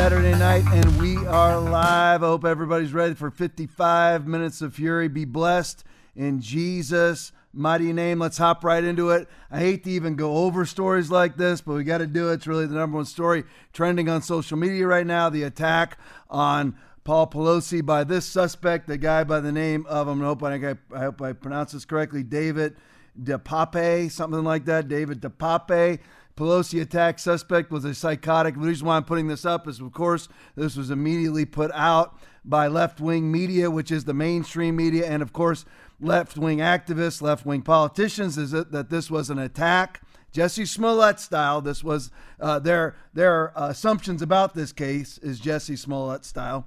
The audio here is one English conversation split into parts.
Saturday night, and we are live. I hope everybody's ready for 55 minutes of fury. Be blessed in Jesus' mighty name. Let's hop right into it. I hate to even go over stories like this, but we got to do it. It's really the number one story trending on social media right now the attack on Paul Pelosi by this suspect, the guy by the name of, I'm hoping I, I hope I pronounce this correctly, David DePape, something like that. David DePape. Pelosi attack suspect was a psychotic. The reason why I'm putting this up is, of course, this was immediately put out by left wing media, which is the mainstream media, and of course, left wing activists, left wing politicians, is it, that this was an attack. Jussie Smollett style. This was uh, their their uh, assumptions about this case is Jussie Smollett style.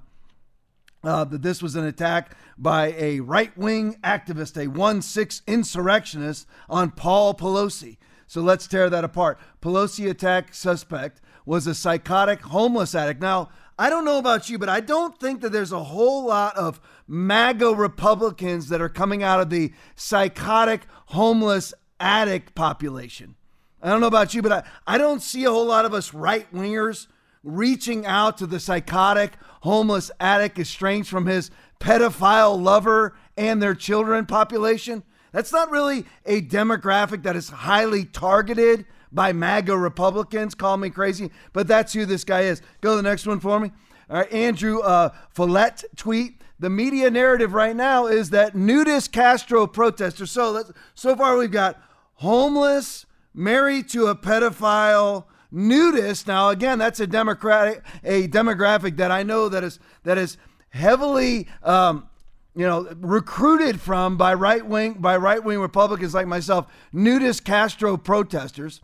Uh, that this was an attack by a right wing activist, a 1 6 insurrectionist on Paul Pelosi. So let's tear that apart. Pelosi attack suspect was a psychotic homeless addict. Now, I don't know about you, but I don't think that there's a whole lot of MAGA Republicans that are coming out of the psychotic homeless addict population. I don't know about you, but I, I don't see a whole lot of us right wingers reaching out to the psychotic homeless addict estranged from his pedophile lover and their children population. That's not really a demographic that is highly targeted by MAGA Republicans. Call me crazy, but that's who this guy is. Go to the next one for me. All right, Andrew uh, Follett tweet. The media narrative right now is that nudist Castro protesters. So let's, so far we've got homeless, married to a pedophile, nudist. Now again, that's a democratic a demographic that I know that is that is heavily um, you know, recruited from by right wing by right wing Republicans like myself, nudist Castro protesters.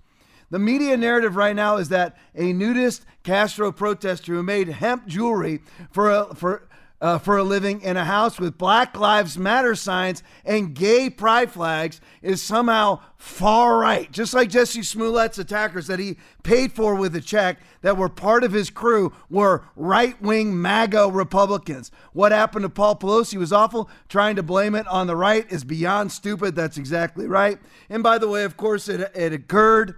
The media narrative right now is that a nudist Castro protester who made hemp jewelry for a, for uh, for a living in a house with Black Lives Matter signs and gay pride flags is somehow far right, just like Jussie Smollett's attackers that he paid for with a check that were part of his crew were right wing MAGA Republicans. What happened to Paul Pelosi was awful. Trying to blame it on the right is beyond stupid. That's exactly right. And by the way, of course, it, it occurred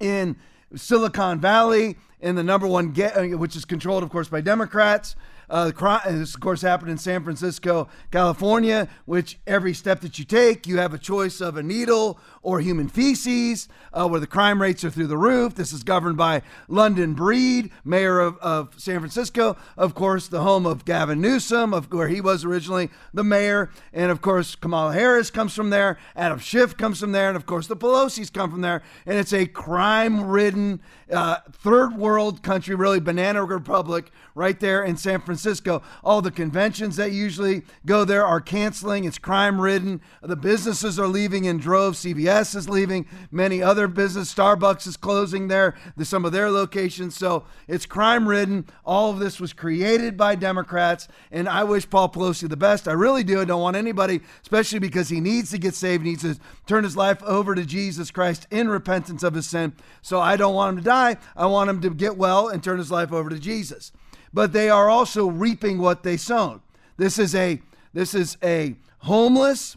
in Silicon Valley in the number one, get, uh, which is controlled, of course, by Democrats. Uh, this, of course, happened in San Francisco, California, which every step that you take, you have a choice of a needle or human feces, uh, where the crime rates are through the roof. This is governed by London Breed, mayor of, of San Francisco, of course, the home of Gavin Newsom, of where he was originally the mayor. And of course, Kamala Harris comes from there, Adam Schiff comes from there, and of course, the Pelosi's come from there. And it's a crime ridden, uh, third world country, really banana republic right there in San Francisco. All the conventions that usually go there are canceling. It's crime ridden. The businesses are leaving in droves. CVS is leaving. Many other business, Starbucks is closing there, some of their locations. So it's crime ridden. All of this was created by Democrats. And I wish Paul Pelosi the best. I really do. I don't want anybody, especially because he needs to get saved, He needs to turn his life over to Jesus Christ in repentance of his sin. So I don't want him to die. I want him to get well and turn his life over to Jesus but they are also reaping what they sown. This is a this is a homeless,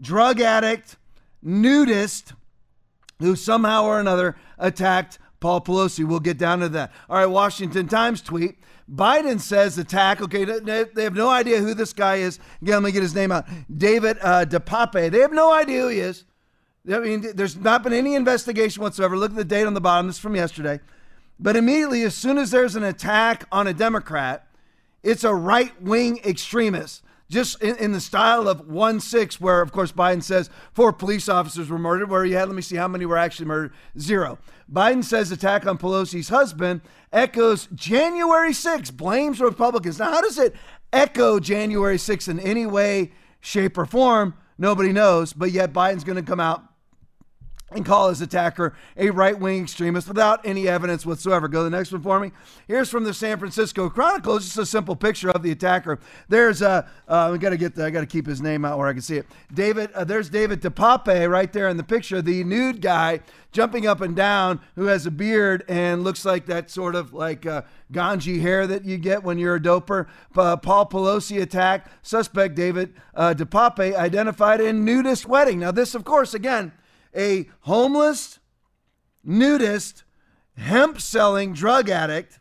drug addict, nudist who somehow or another attacked Paul Pelosi. We'll get down to that. All right, Washington Times tweet. Biden says attack. Okay, they have no idea who this guy is. Again, let me get his name out. David uh, DePape. They have no idea who he is. I mean, there's not been any investigation whatsoever. Look at the date on the bottom. This is from yesterday. But immediately, as soon as there's an attack on a Democrat, it's a right wing extremist. Just in, in, the style of 1 6, where, of course, Biden says four police officers were murdered, where you had, let me see how many were actually murdered, zero. Biden says attack on Pelosi's husband echoes January 6, blames Republicans. Now, how does it echo January 6 in any way, shape, or form? Nobody knows, but yet Biden's going to come out and call his attacker a right wing extremist without any evidence whatsoever. Go to the next one for me. Here's from the San Francisco Chronicle. It's Just a simple picture of the attacker. There's a, uh, we got to get, the, I got to keep his name out where I can see it. David, uh, there's David DePape right there in the picture, the nude guy jumping up and down who has a beard and looks like that sort of like uh, ganji hair that you get when you're a doper. Uh, Paul Pelosi attack. Suspect David uh, DePape identified in nudist wedding. Now, this, of course, again, a homeless, nudist, hemp selling drug addict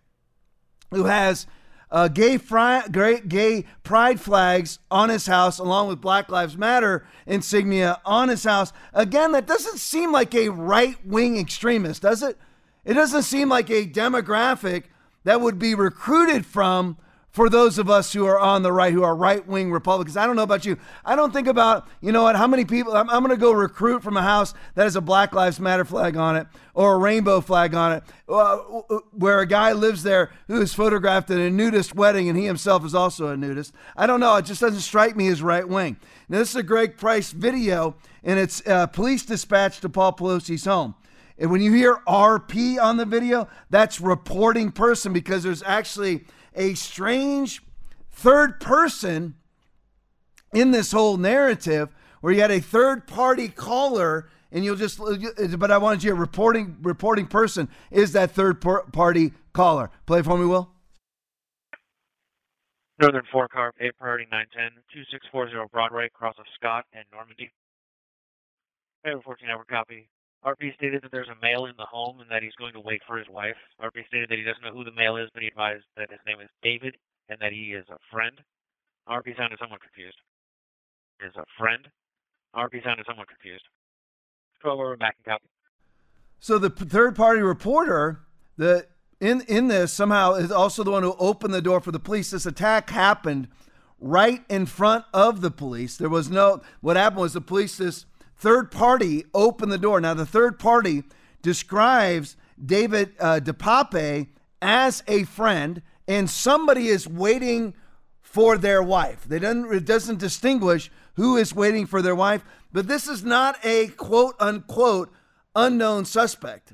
who has uh, gay, fri- gay pride flags on his house, along with Black Lives Matter insignia on his house. Again, that doesn't seem like a right wing extremist, does it? It doesn't seem like a demographic that would be recruited from for those of us who are on the right, who are right wing Republicans. I don't know about you. I don't think about, you know what, how many people, I'm, I'm going to go recruit from a house that has a Black Lives Matter flag on it or a rainbow flag on it, uh, where a guy lives there who is photographed at a nudist wedding and he himself is also a nudist. I don't know. It just doesn't strike me as right wing. Now, this is a Greg Price video, and it's uh, police dispatch to Paul Pelosi's home. And when you hear RP on the video, that's reporting person because there's actually a strange third person in this whole narrative where you had a third party caller and you'll just but I wanted you a reporting reporting person is that third party caller. Play for me, Will. Northern Four Car, 8 Priority 910, 2640 Broadway, cross of Scott and Normandy. A 14 hour copy. RP stated that there's a male in the home and that he's going to wait for his wife. RP stated that he doesn't know who the male is, but he advised that his name is David and that he is a friend. RP sounded somewhat confused. Is a friend. RP sounded somewhat confused. 12 over back and copy. So the third party reporter, the in in this somehow is also the one who opened the door for the police. This attack happened right in front of the police. There was no what happened was the police this third party opened the door. Now, the third party describes David uh, DePape as a friend, and somebody is waiting for their wife. They doesn't, it doesn't distinguish who is waiting for their wife, but this is not a quote unquote unknown suspect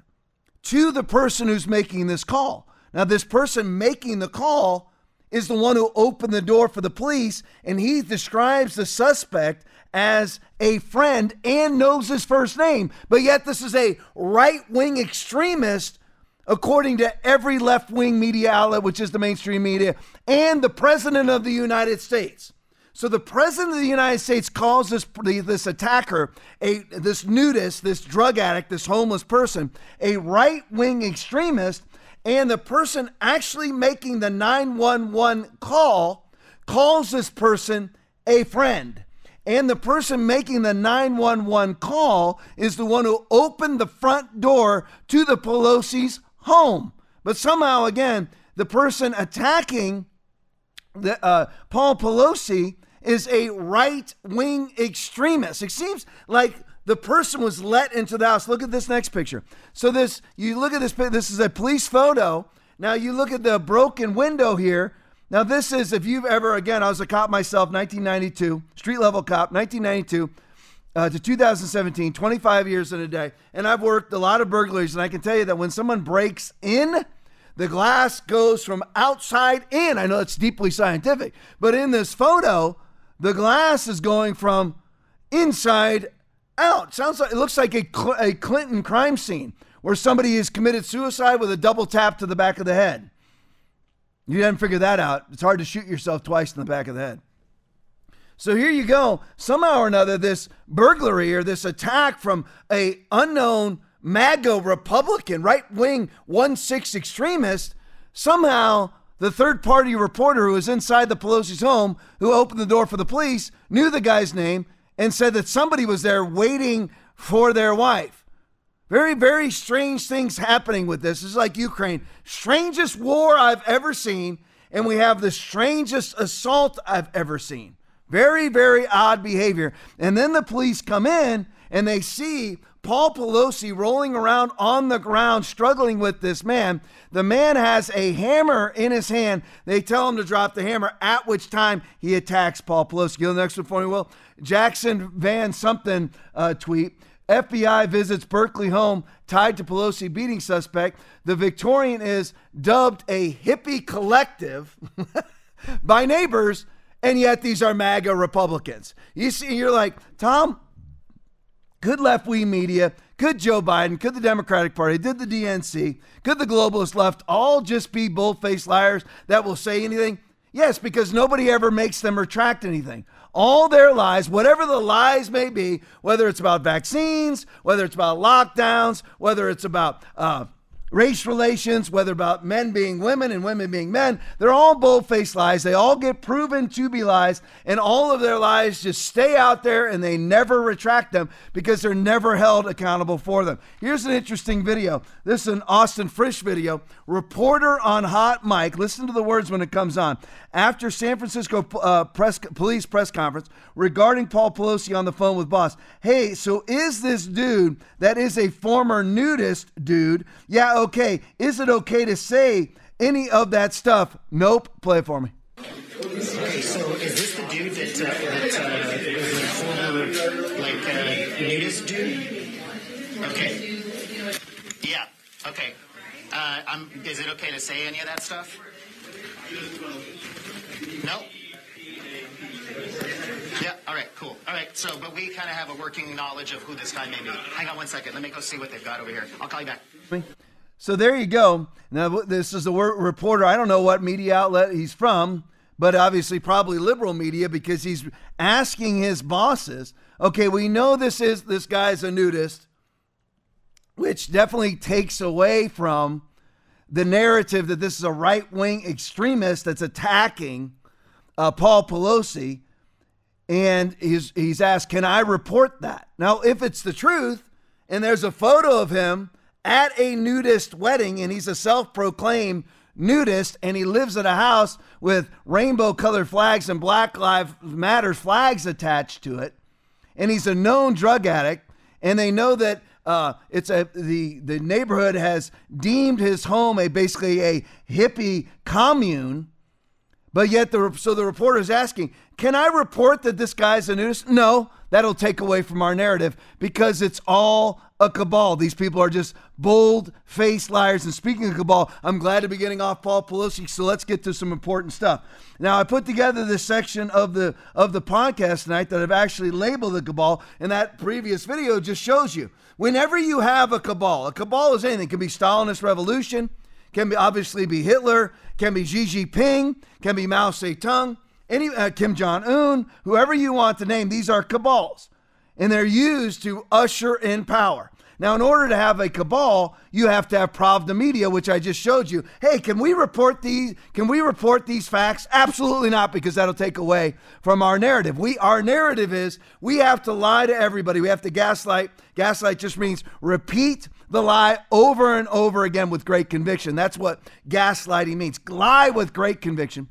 to the person who's making this call. Now, this person making the call is the one who opened the door for the police, and he describes the suspect as a friend and knows his first name. But yet, this is a right wing extremist, according to every left wing media outlet, which is the mainstream media, and the President of the United States. So the president of the United States calls this this attacker a this nudist, this drug addict, this homeless person, a right-wing extremist, and the person actually making the 911 call calls this person a friend and the person making the 911 call is the one who opened the front door to the Pelosi's home. But somehow, again, the person attacking the, uh, Paul Pelosi is a right wing extremist. It seems like the person was let into the house. Look at this next picture. So this, you look at this. This is a police photo. Now you look at the broken window here. Now, this is, if you've ever, again, I was a cop myself, 1992, street level cop, 1992 uh, to 2017, 25 years in a day. And I've worked a lot of burglaries, and I can tell you that when someone breaks in, the glass goes from outside in. I know it's deeply scientific, but in this photo, the glass is going from inside out. Sounds like it looks like a, a Clinton crime scene where somebody has committed suicide with a double tap to the back of the head. You haven't figured that out. It's hard to shoot yourself twice in the back of the head. So here you go. Somehow or another, this burglary or this attack from a unknown MAGA Republican, right wing one six extremist, somehow the third party reporter who was inside the Pelosi's home, who opened the door for the police, knew the guy's name and said that somebody was there waiting for their wife. Very, very strange things happening with this. It's like Ukraine. Strangest war I've ever seen. And we have the strangest assault I've ever seen. Very, very odd behavior. And then the police come in and they see Paul Pelosi rolling around on the ground, struggling with this man. The man has a hammer in his hand. They tell him to drop the hammer, at which time he attacks Paul Pelosi. Go the next one for me, Will. Jackson Van something uh, tweet. FBI visits Berkeley home tied to Pelosi beating suspect. The Victorian is dubbed a hippie collective by neighbors, and yet these are MAGA Republicans. You see, you're like, Tom, could left wing media, could Joe Biden, could the Democratic Party, did the DNC, could the globalist left all just be bull faced liars that will say anything? Yes, because nobody ever makes them retract anything all their lies, whatever the lies may be, whether it's about vaccines, whether it's about lockdowns, whether it's about uh, race relations, whether about men being women and women being men, they're all bold faced lies. They all get proven to be lies, and all of their lies just stay out there and they never retract them because they're never held accountable for them. Here's an interesting video. This is an Austin Frisch video. Reporter on Hot Mic, listen to the words when it comes on. After San Francisco uh, press, police press conference regarding Paul Pelosi on the phone with boss. Hey, so is this dude that is a former nudist dude? Yeah, okay. Is it okay to say any of that stuff? Nope. Play it for me. Okay, so is this the dude that, uh, that uh, was a former, like, uh, nudist dude? Okay. Yeah, okay. Uh, I'm, is it okay to say any of that stuff? No? Yeah, all right, cool. All right, so, but we kind of have a working knowledge of who this guy may be. Hang on one second. Let me go see what they've got over here. I'll call you back. So there you go. Now, this is a reporter. I don't know what media outlet he's from, but obviously probably liberal media because he's asking his bosses, okay, we know this is this guy's a nudist, which definitely takes away from the narrative that this is a right wing extremist that's attacking uh, Paul Pelosi. And he's, he's asked, Can I report that? Now, if it's the truth and there's a photo of him at a nudist wedding and he's a self proclaimed nudist and he lives in a house with rainbow colored flags and Black Lives Matter flags attached to it, and he's a known drug addict, and they know that uh, it's a the the neighborhood has deemed his home a basically a hippie commune, but yet the so the reporter is asking, can I report that this guy's a nudist? No, that'll take away from our narrative because it's all a cabal. These people are just bold faced liars. And speaking of cabal, I'm glad to be getting off Paul Pelosi. So let's get to some important stuff. Now, I put together this section of the of the podcast tonight that I've actually labeled the cabal, and that previous video just shows you. Whenever you have a cabal, a cabal is anything. It can be Stalinist revolution, can be obviously be Hitler, can be Xi Jinping, can be Mao Zedong any uh, Kim Jong Un, whoever you want to name, these are cabals, and they're used to usher in power. Now, in order to have a cabal, you have to have Pravda Media, which I just showed you. Hey, can we report these? Can we report these facts? Absolutely not, because that'll take away from our narrative. We our narrative is we have to lie to everybody. We have to gaslight. Gaslight just means repeat the lie over and over again with great conviction. That's what gaslighting means. Lie with great conviction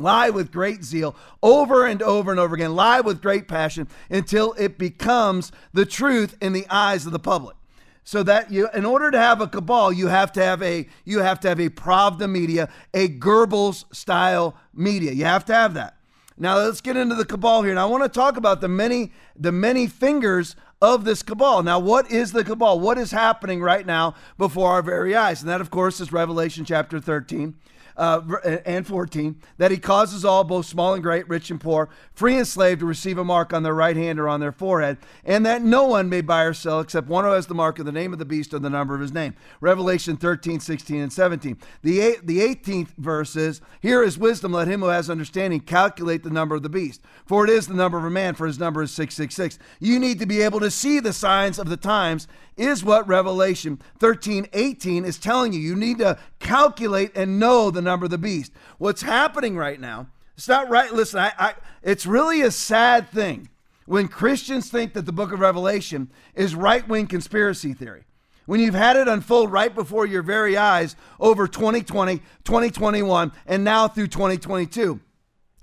Lie with great zeal over and over and over again. Lie with great passion until it becomes the truth in the eyes of the public. So that you, in order to have a cabal, you have to have a you have to have a Pravda media, a Goebbels style media. You have to have that. Now let's get into the cabal here. And I want to talk about the many the many fingers of this cabal. Now, what is the cabal? What is happening right now before our very eyes? And that, of course, is Revelation chapter 13 uh, and 14, that he causes all, both small and great, rich and poor, free and slave, to receive a mark on their right hand or on their forehead, and that no one may buy or sell except one who has the mark of the name of the beast or the number of his name. Revelation 13, 16, and 17. The, eight, the 18th verse is, Here is wisdom, let him who has understanding calculate the number of the beast, for it is the number of a man, for his number is 666. You need to be able to see the signs of the times is what Revelation 13, 18 is telling you. You need to calculate and know the number of the beast. What's happening right now, it's not right. Listen, I, I, it's really a sad thing when Christians think that the book of Revelation is right wing conspiracy theory. When you've had it unfold right before your very eyes over 2020, 2021, and now through 2022,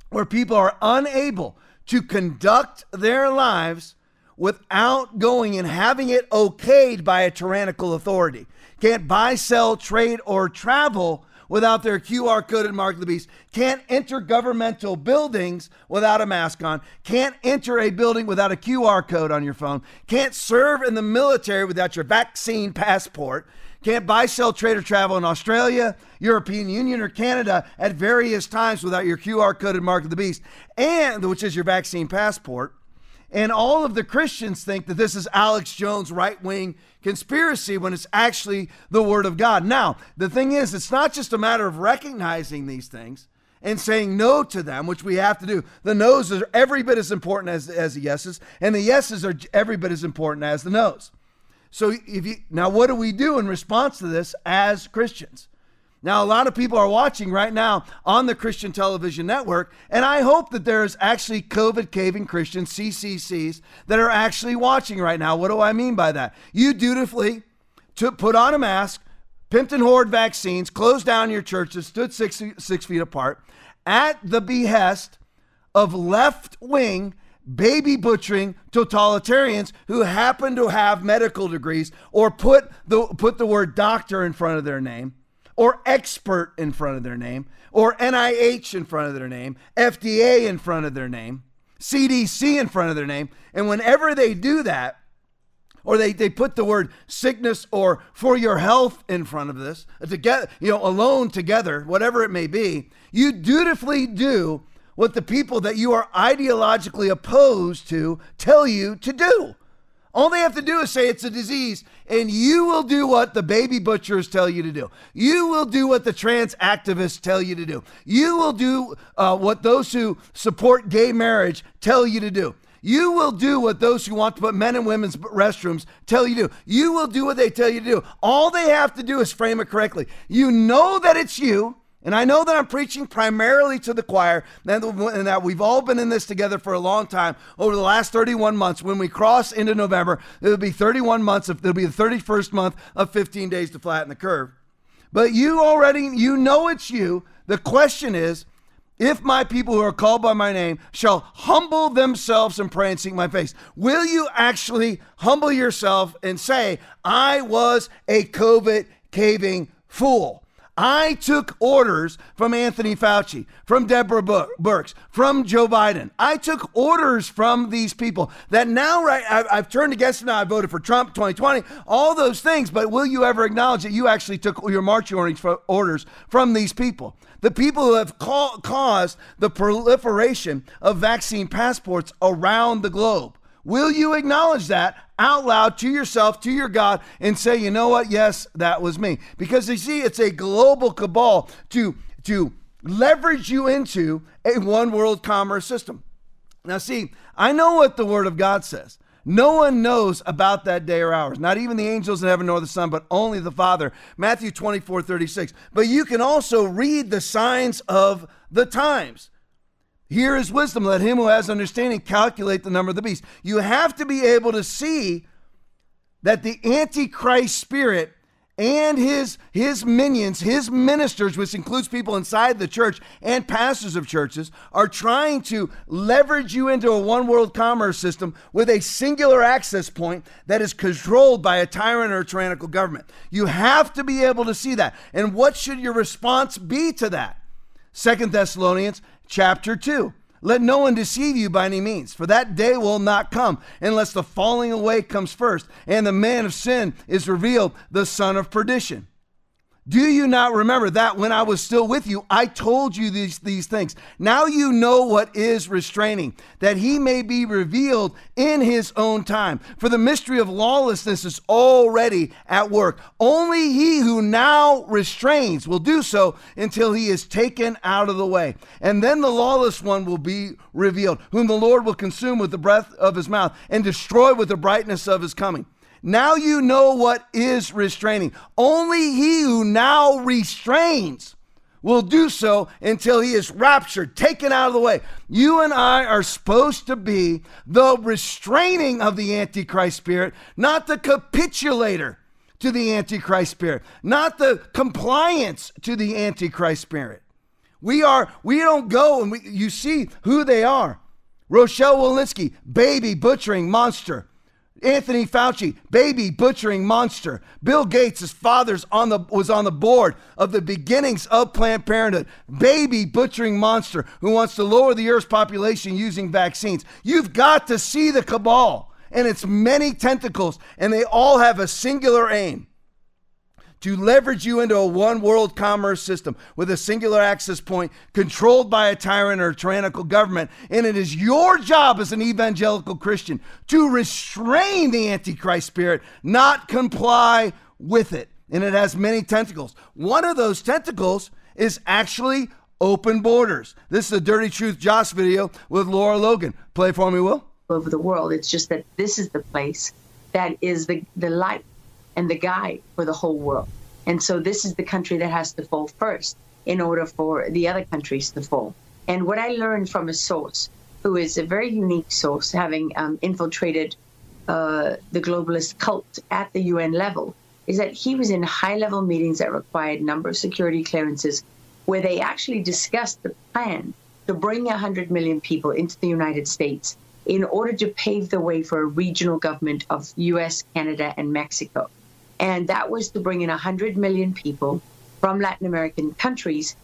where people are unable to conduct their lives without going and having it okayed by a tyrannical authority. Can't buy, sell, trade, or travel without their QR coded mark of the beast. Can't enter governmental buildings without a mask on. Can't enter a building without a QR code on your phone. Can't serve in the military without your vaccine passport. Can't buy, sell, trade, or travel in Australia, European Union, or Canada at various times without your QR coded mark of the beast, and which is your vaccine passport. And all of the Christians think that this is Alex Jones' right wing conspiracy when it's actually the Word of God. Now, the thing is, it's not just a matter of recognizing these things and saying no to them, which we have to do. The no's are every bit as important as, as the yeses, and the yeses are every bit as important as the no's. So if you now what do we do in response to this as Christians? Now, a lot of people are watching right now on the Christian television network, and I hope that there's actually COVID caving Christians, CCCs, that are actually watching right now. What do I mean by that? You dutifully to put on a mask, pimped and hoard vaccines, closed down your churches, stood six, six feet apart at the behest of left wing baby butchering totalitarians who happen to have medical degrees or put the put the word doctor in front of their name or expert in front of their name or NIH in front of their name, FDA in front of their name, CDC in front of their name. And whenever they do that, or they, they put the word sickness or for your health in front of this, uh, together, you know, alone together, whatever it may be, you dutifully do what the people that you are ideologically opposed to tell you to do. All they have to do is say it's a disease, and you will do what the baby butchers tell you to do. You will do what the trans activists tell you to do. You will do uh, what those who support gay marriage tell you to do. You will do what those who want to put men in women's restrooms tell you to do. You will do what they tell you to do. All they have to do is frame it correctly. You know that it's you. And I know that I'm preaching primarily to the choir and that we've all been in this together for a long time over the last 31 months. When we cross into November, it'll be 31 months, it'll be the 31st month of 15 days to flatten the curve. But you already, you know it's you. The question is, if my people who are called by my name shall humble themselves and pray and seek my face, will you actually humble yourself and say, I was a COVID caving fool? I took orders from Anthony Fauci, from Deborah Birx, from Joe Biden. I took orders from these people that now, right, I've turned against them. Now I voted for Trump 2020, all those things. But will you ever acknowledge that you actually took your marching orders from these people? The people who have caused the proliferation of vaccine passports around the globe. Will you acknowledge that out loud to yourself, to your God, and say, you know what? Yes, that was me. Because you see, it's a global cabal to, to leverage you into a one world commerce system. Now, see, I know what the Word of God says. No one knows about that day or hours, not even the angels in heaven nor the Son, but only the Father. Matthew 24, 36. But you can also read the signs of the times. Here is wisdom. Let him who has understanding calculate the number of the beast. You have to be able to see that the Antichrist spirit and his his minions, his ministers, which includes people inside the church and pastors of churches, are trying to leverage you into a one world commerce system with a singular access point that is controlled by a tyrant or a tyrannical government. You have to be able to see that. And what should your response be to that? Second Thessalonians chapter 2. Let no one deceive you by any means, for that day will not come unless the falling away comes first, and the man of sin is revealed, the son of perdition. Do you not remember that when I was still with you, I told you these, these things? Now you know what is restraining, that he may be revealed in his own time. For the mystery of lawlessness is already at work. Only he who now restrains will do so until he is taken out of the way. And then the lawless one will be revealed, whom the Lord will consume with the breath of his mouth and destroy with the brightness of his coming. Now you know what is restraining. Only he who now restrains will do so until he is raptured, taken out of the way. You and I are supposed to be the restraining of the Antichrist spirit, not the capitulator to the Antichrist spirit, not the compliance to the Antichrist spirit. We are, we don't go and we, you see who they are. Rochelle Walensky, baby butchering monster. Anthony Fauci, baby butchering monster. Bill Gates, his father's on the was on the board of the beginnings of Planned Parenthood. Baby butchering monster who wants to lower the Earth's population using vaccines. You've got to see the cabal and its many tentacles, and they all have a singular aim to leverage you into a one world commerce system with a singular access point controlled by a tyrant or a tyrannical government. And it is your job as an evangelical Christian to restrain the Antichrist spirit, not comply with it. And it has many tentacles. One of those tentacles is actually open borders. This is a Dirty Truth Josh video with Lara Logan. Play for me, Will. Over the world. It's just that this is the place that is the, the light and the guide for the whole world. And so this is the country that has to fall first in order for the other countries to fall. And what I learned from a source who is a very unique source, having um, infiltrated uh, the globalist cult at the UN level, is that he was in high level meetings that required a number of security clearances where they actually discussed the plan to bring 100 million people into the United States in order to pave the way for a regional government of US, Canada, and Mexico. And that was to bring in 100 million people from Latin American countries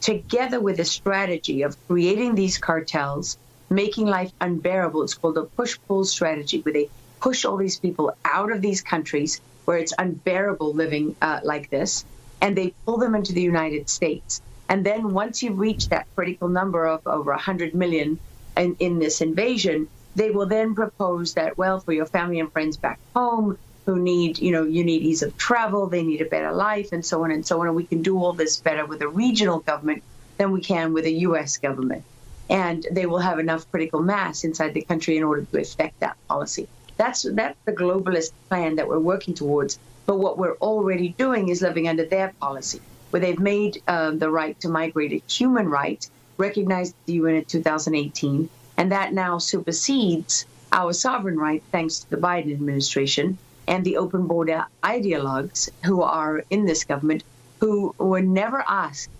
together with a strategy of creating these cartels, making life unbearable. It's called a push pull strategy, where they push all these people out of these countries where it's unbearable living uh, like this, and they pull them into the United States. And then once you reach that critical number of over 100 million in, in this invasion, they will then propose that, well, for your family and friends back home who need, you know, you need ease of travel, they need a better life, and so on and so on. And we can do all this better with a regional government than we can with a U.S. government. And they will have enough critical mass inside the country in order to affect that policy. That's that's the globalist plan that we're working towards. But what we're already doing is living under their policy, where they've made um, the right to migrate a human right, recognized the UN in 2018, and that now supersedes our sovereign right, thanks to the Biden administration and the open border ideologues who are in this government, who were never asked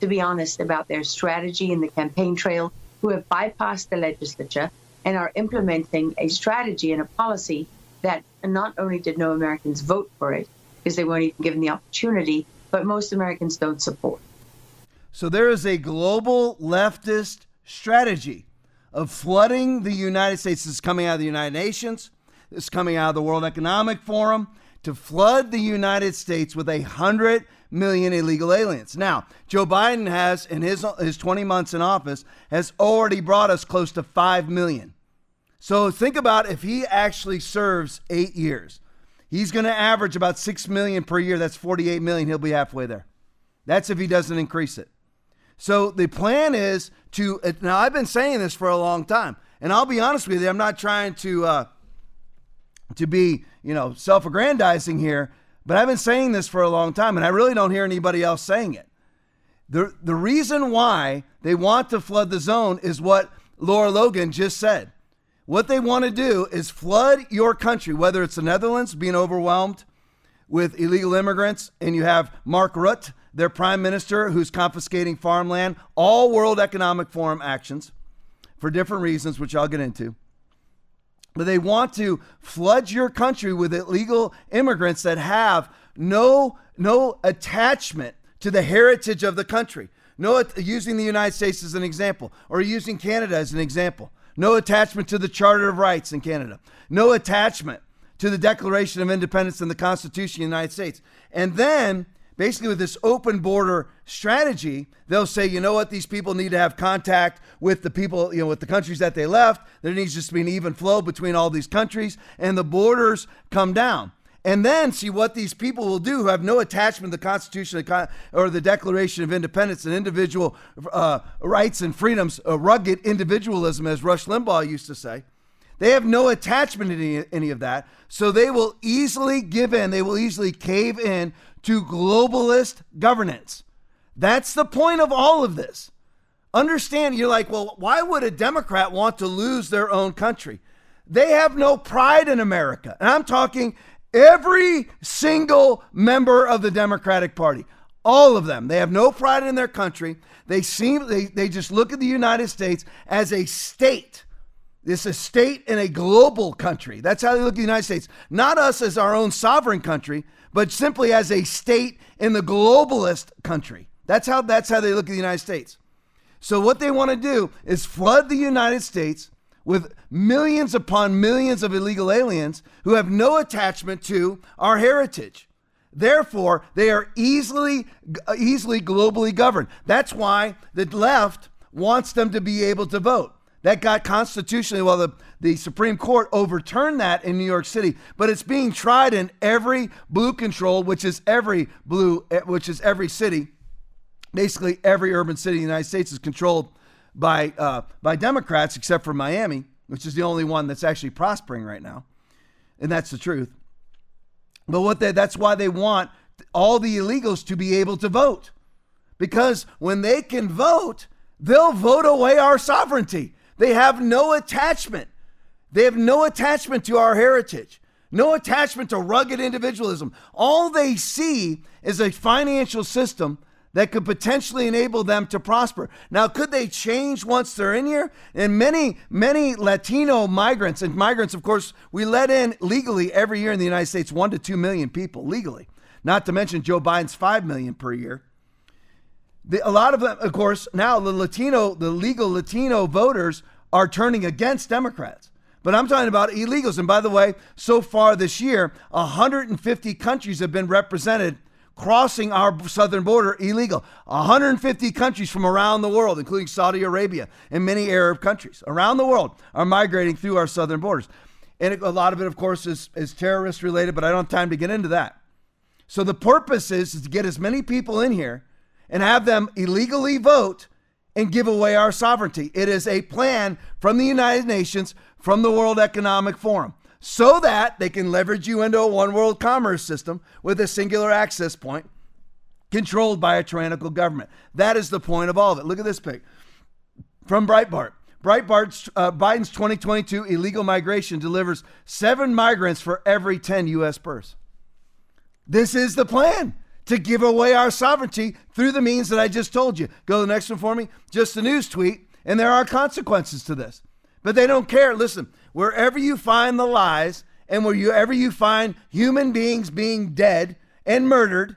to be honest about their strategy in the campaign trail, who have bypassed the legislature and are implementing a strategy and a policy that not only did no Americans vote for it, because they weren't even given the opportunity, but most Americans don't support. So there is a global leftist strategy of flooding the United States. This is coming out of the United Nations. Is coming out of the World Economic Forum to flood the United States with a hundred million illegal aliens. Now, Joe Biden has, in his his 20 months in office, has already brought us close to five million. So think about if he actually serves eight years, he's going to average about six million per year. That's 48 million. He'll be halfway there. That's if he doesn't increase it. So the plan is to now. I've been saying this for a long time, and I'll be honest with you. I'm not trying to uh, to be you know self-aggrandizing here, but I've been saying this for a long time, and I really don't hear anybody else saying it. The the reason why they want to flood the zone is what Lara Logan just said. What they want to do is flood your country, whether it's the Netherlands being overwhelmed with illegal immigrants, and you have Mark Rutte, their prime minister, who's confiscating farmland, all World Economic Forum actions for different reasons, which I'll get into. But they want to flood your country with illegal immigrants that have no, no attachment to the heritage of the country. No, using the United States as an example, or using Canada as an example. No attachment to the Charter of Rights in Canada. No attachment to the Declaration of Independence and the Constitution of the United States. And then basically with this open border strategy, they'll say, you know what, these people need to have contact with the people, you know, with the countries that they left. There needs just to be an even flow between all these countries, and the borders come down. And then see what these people will do who have no attachment to the Constitution or the Declaration of Independence and individual uh, rights and freedoms, uh, rugged individualism, as Rush Limbaugh used to say. They have no attachment to any, any of that. So they will easily give in, they will easily cave in to globalist governance. That's the point of all of this. Understand, you're like, well, why would a Democrat want to lose their own country? They have no pride in America. And I'm talking every single member of the Democratic Party. All of them. They have no pride in their country. They seem they, they just look at the United States as a state. This is a state in a global country. That's how they look at the United States. Not us as our own sovereign country, but simply as a state in the globalist country. That's how that's how they look at the United States. So what they want to do is flood the United States with millions upon millions of illegal aliens who have no attachment to our heritage. Therefore, they are easily easily globally governed. That's why the left wants them to be able to vote. That got constitutionally, well, the, the Supreme Court overturned that in New York City, but it's being tried in every blue control, which is every blue, eh, which is every city. Basically, every urban city in the United States is controlled by uh, by Democrats, except for Miami, which is the only one that's actually prospering right now. and that's the truth. But what they, that's why they want all the illegals to be able to vote. Because when they can vote, they'll vote away our sovereignty. They have no attachment. They have no attachment to our heritage, no attachment to rugged individualism. All they see is a financial system that could potentially enable them to prosper. Now, could they change once they're in here? And many, many Latino migrants, and migrants, of course, we let in legally every year in the United States one to two million people legally, not to mention Joe Biden's five million per year. The, a lot of them, of course, now the Latino, the legal Latino voters are turning against Democrats. But I'm talking about illegals. And by the way, so far this year, 150 countries have been represented crossing our southern border illegal. 150 countries from around the world, including Saudi Arabia and many Arab countries around the world, are migrating through our southern borders. And a lot of it, of course, is, is terrorist related, but I don't have time to get into that. So the purpose is, is to get as many people in here and have them illegally vote and give away our sovereignty. It is a plan from the United Nations, from the World Economic Forum so that they can leverage you into a one world commerce system with a singular access point controlled by a tyrannical government. That is the point of all of it. Look at this pic from Breitbart. Breitbart's uh, Biden's 2022 illegal migration delivers seven migrants for every 10 U.S. births. This is the plan to give away our sovereignty through the means that I just told you. Go to the next one for me. Just a news tweet, and there are consequences to this. But they don't care. Listen, wherever you find the lies and wherever you find human beings being dead and murdered,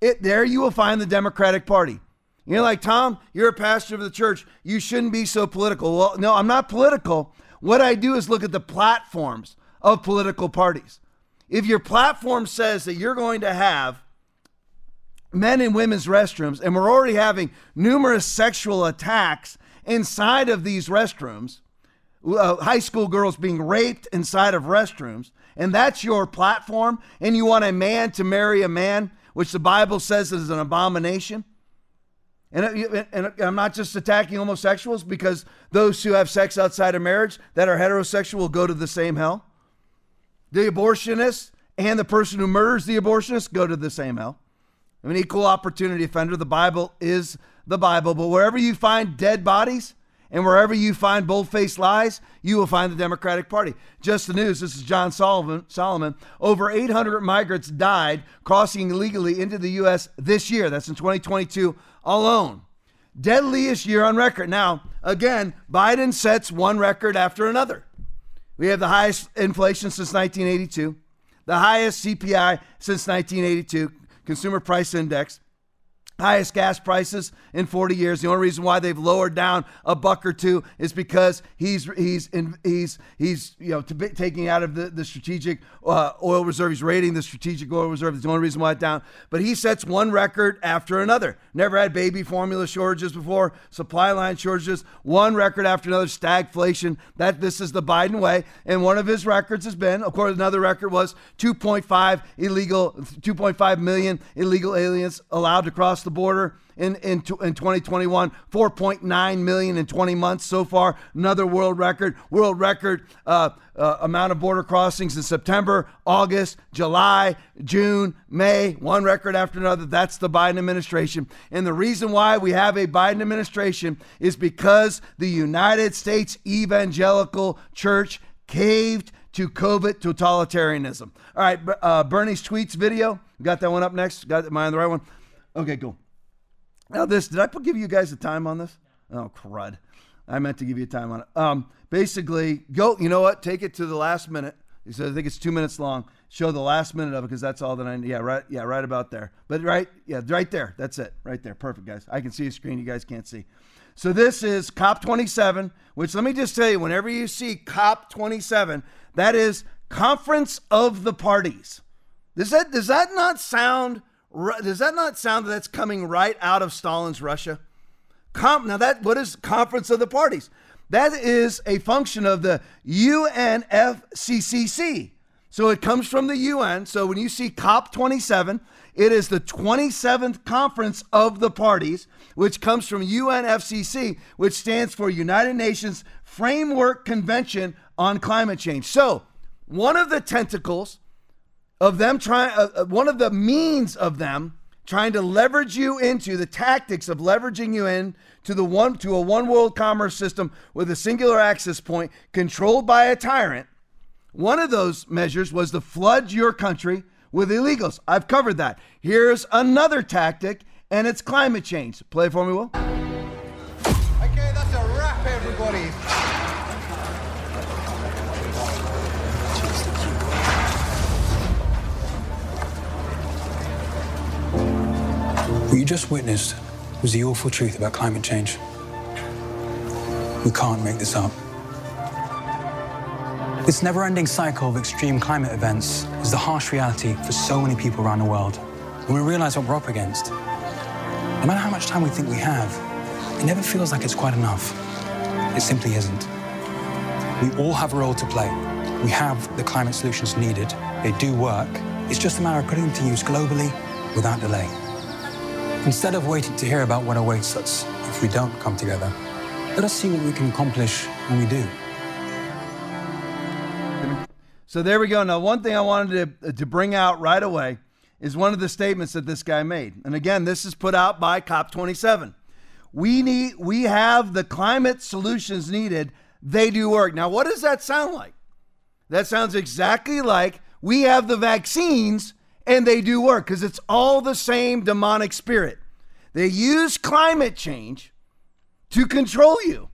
it, there you will find the Democratic Party. You're like, Tom, you're a pastor of the church. You shouldn't be so political. Well, no, I'm not political. What I do is look at the platforms of political parties. If your platform says that you're going to have men and women's restrooms, and we're already having numerous sexual attacks inside of these restrooms, uh, high school girls being raped inside of restrooms, and that's your platform, and you want a man to marry a man, which the Bible says is an abomination. And, uh, and I'm not just attacking homosexuals because those who have sex outside of marriage that are heterosexual go to the same hell. The abortionist and the person who murders the abortionist go to the same hell. I'm an equal opportunity offender. The Bible is the Bible, but wherever you find dead bodies, and wherever you find bold faced lies, you will find the Democratic Party. Just the news this is John Solomon. Solomon. Over 800 migrants died crossing illegally into the U.S. this year. That's in 2022 alone. Deadliest year on record. Now, again, Biden sets one record after another. We have the highest inflation since 1982, the highest CPI since 1982, Consumer Price Index highest gas prices in 40 years. The only reason why they've lowered down a buck or two is because he's he's in, he's he's you know be, taking out of the the strategic uh, oil reserve. He's raiding the strategic oil reserve. That's the only reason why it's down. But he sets one record after another. Never had baby formula shortages before. Supply line shortages. One record after another. Stagflation. That this is the Biden way. And one of his records has been, of course, another record was 2.5 illegal, 2.5 million illegal aliens allowed to cross the border in, in, in 2021, 4.9 million in 20 months so far. Another world record. World record uh, uh, amount of border crossings in September, August, July, June, May, one record after another. That's the Biden administration. And the reason why we have a Biden administration is because the United States evangelical church caved to COVID totalitarianism. All right, uh, Bernie's tweets video. Got that one up next? Got am I on the right one? Okay, cool. Now, this, did I give you guys a time on this? Oh, crud. I meant to give you a time on it. Um, basically, go, you know what? Take it to the last minute. He said, I think it's two minutes long. Show the last minute of it because that's all that I need. Yeah, right. Yeah, right about there. But right, yeah, right there. That's it. Right there. Perfect, guys. I can see a screen. You guys can't see. So this is COP27, which let me just tell you, whenever you see COP27, that is Conference of the Parties. Does that does that not sound does that not sound that that's coming right out of Stalin's Russia? Now that what is Conference of the Parties? That is a function of the UNFCCC. So it comes from the UN. So when you see COP27, it is the 27th conference of the parties, which comes from UNFCCC, which stands for United Nations Framework Convention on Climate Change. So one of the tentacles of them trying, uh, uh, one of the means of them trying to leverage you into the tactics of leveraging you in to the one to a one world commerce system with a singular access point controlled by a tyrant. One of those measures was to flood your country with illegals. I've covered that. Here's another tactic, and it's climate change. Play for me, Will. What you just witnessed was the awful truth about climate change. We can't make this up. This never ending cycle of extreme climate events is the harsh reality for so many people around the world. When we realize what we're up against, no matter how much time we think we have, it never feels like it's quite enough. It simply isn't. We all have a role to play. We have the climate solutions needed. They do work. It's just a matter of putting them to use globally without delay. Instead of waiting to hear about what awaits us if we don't come together, let us see what we can accomplish when we do. So there we go. Now, one thing I wanted to, uh, to bring out right away is one of the statements that this guy made. And again, this is put out by COP27. We need we have the climate solutions needed. They do work. Now, what does that sound like? That sounds exactly like we have the vaccines and they do work because it's all the same demonic spirit. They use climate change to control you.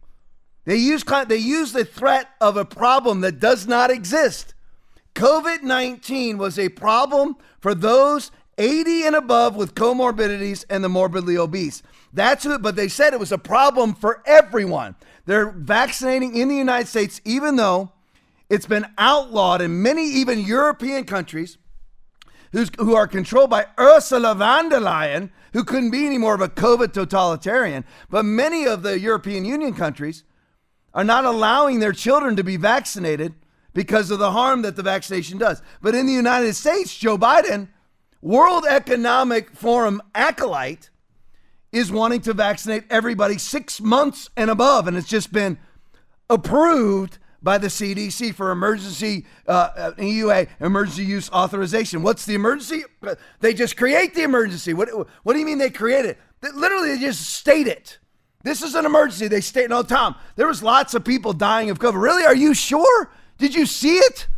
They use they use the threat of a problem that does not exist. COVID 19 was a problem for those 80 and above with comorbidities and the morbidly obese. That's it, but they said it was a problem for everyone. They're vaccinating in the United States, even though it's been outlawed in many, even European countries who are controlled by Ursula von der Leyen, who couldn't be any more of a COVID totalitarian. But many of the European Union countries are not allowing their children to be vaccinated because of the harm that the vaccination does. But in the United States, Joe Biden, World Economic Forum acolyte, is wanting to vaccinate everybody six months and above. And it's just been approved by the CDC for emergency uh, EUA emergency use authorization. What's the emergency? They just create the emergency. What what do you mean they create it? They, literally, they just state it. This is an emergency. They state. No, Tom, there was lots of people dying of COVID. Really? Are you sure? Did you see it?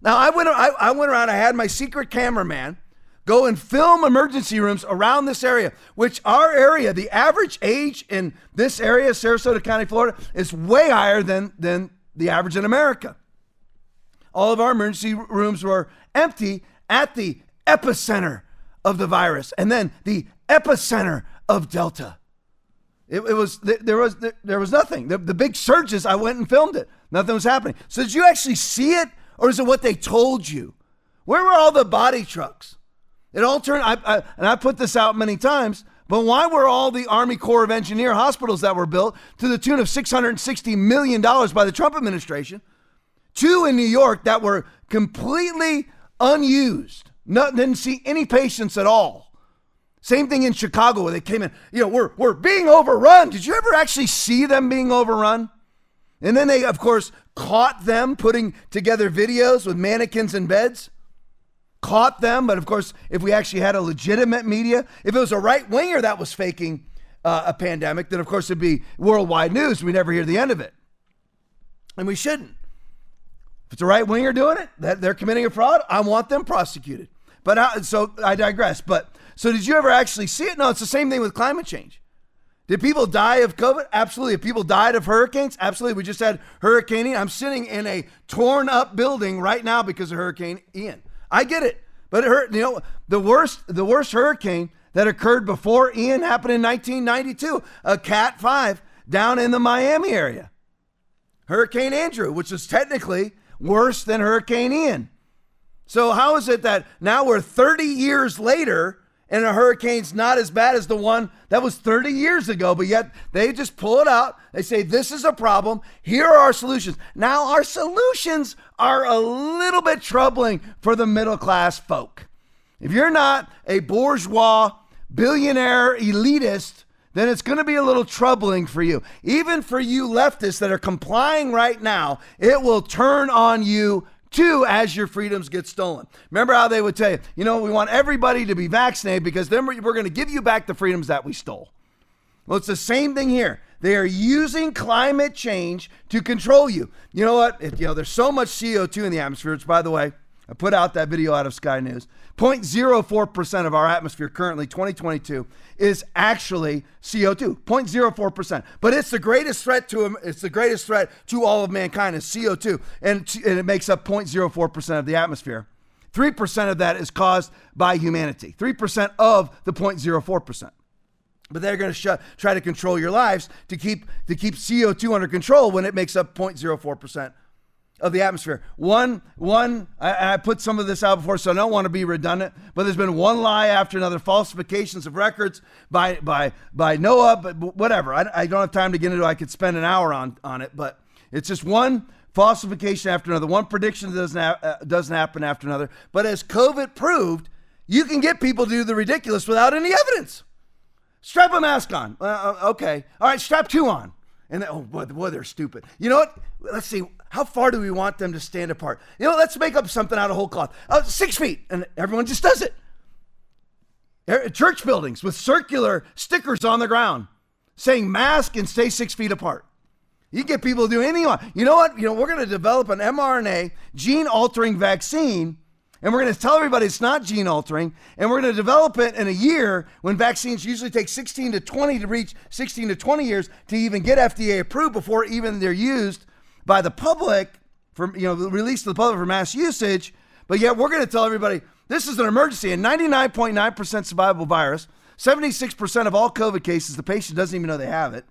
Now I went. I, I went around. I had my secret cameraman go and film emergency rooms around this area, which our area, the average age in this area, Sarasota County, Florida, is way higher than than the average in America. All of our emergency rooms were empty at the epicenter of the virus and then the epicenter of Delta. It, it was there was there was nothing. The, the big surges, I went and filmed it. Nothing was happening. So did you actually see it, or is it what they told you? Where were all the body trucks? It all turned. I, I, and I put this out many times. But why were all the Army Corps of Engineer hospitals that were built to the tune of $660 million by the Trump administration, two in New York that were completely unused, Not, didn't see any patients at all? Same thing in Chicago where they came in, you know, we're, we're being overrun. Did you ever actually see them being overrun? And then they, of course, caught them putting together videos with mannequins and beds caught them. But of course, if we actually had a legitimate media, if it was a right winger that was faking uh, a pandemic, then of course it'd be worldwide news. We never hear the end of it. And we shouldn't. If it's a right winger doing it, that they're committing a fraud, I want them prosecuted. But I, so I digress. But so did you ever actually see it? No, it's the same thing with climate change. Did people die of COVID? Absolutely. Have people died of hurricanes? Absolutely. We just had Hurricane Ian. I'm sitting in a torn up building right now because of Hurricane Ian. I get it. But you know, the worst the worst hurricane that occurred before Ian happened in 1992, a Cat 5 down in the Miami area. Hurricane Andrew, which is technically worse than Hurricane Ian. So how is it that now we're 30 years later and a hurricane's not as bad as the one that was 30 years ago, but yet they just pull it out. They say, This is a problem. Here are our solutions. Now, our solutions are a little bit troubling for the middle class folk. If you're not a bourgeois, billionaire, elitist, then it's going to be a little troubling for you. Even for you leftists that are complying right now, it will turn on you Two, as your freedoms get stolen. Remember how they would tell you, you know, we want everybody to be vaccinated because then we're going to give you back the freedoms that we stole. Well, it's the same thing here. They are using climate change to control you. You know what? If, you know, there's so much CO2 in the atmosphere. Which, by the way, I put out that video out of Sky News. 0.04% of our atmosphere currently, 2022, is actually CO2. 0.04%. But it's the greatest threat to it's the greatest threat to all of mankind is CO2, and, and it makes up 0.04% of the atmosphere. 3% of that is caused by humanity. 3% of the 0.04% but they're going to sh- try to control your lives to keep to keep CO2 under control when it makes up 0.04 percent of the atmosphere. One, one, I, I, put some of this out before, so I don't want to be redundant, but there's been one lie after another, falsifications of records by by by NOAA, but whatever. I, I don't have time to get into it. I could spend an hour on, on it, but it's just one falsification after another, one prediction that doesn't, ha- uh, doesn't happen after another. But as COVID proved, you can get people to do the ridiculous without any evidence. Strap a mask on. Uh, okay. All right, strap two on. And then, oh boy, boy, they're stupid. You know what? Let's see. How far do we want them to stand apart? You know, let's make up something out of whole cloth. Uh, six feet, and everyone just does it. Church buildings with circular stickers on the ground saying mask and stay six feet apart. You get people to do anything. You know what? You know, we're going to develop an mRNA gene altering vaccine and we're going to tell everybody it's not gene altering, and we're going to develop it in a year when vaccines usually take 16 to 20 to reach 16 to 20 years to even get FDA approved before even they're used by the public for you know released to the public for mass usage. But yet we're going to tell everybody this is an emergency, a 99.9% survivable virus. 76% of all COVID cases, the patient doesn't even know they have it.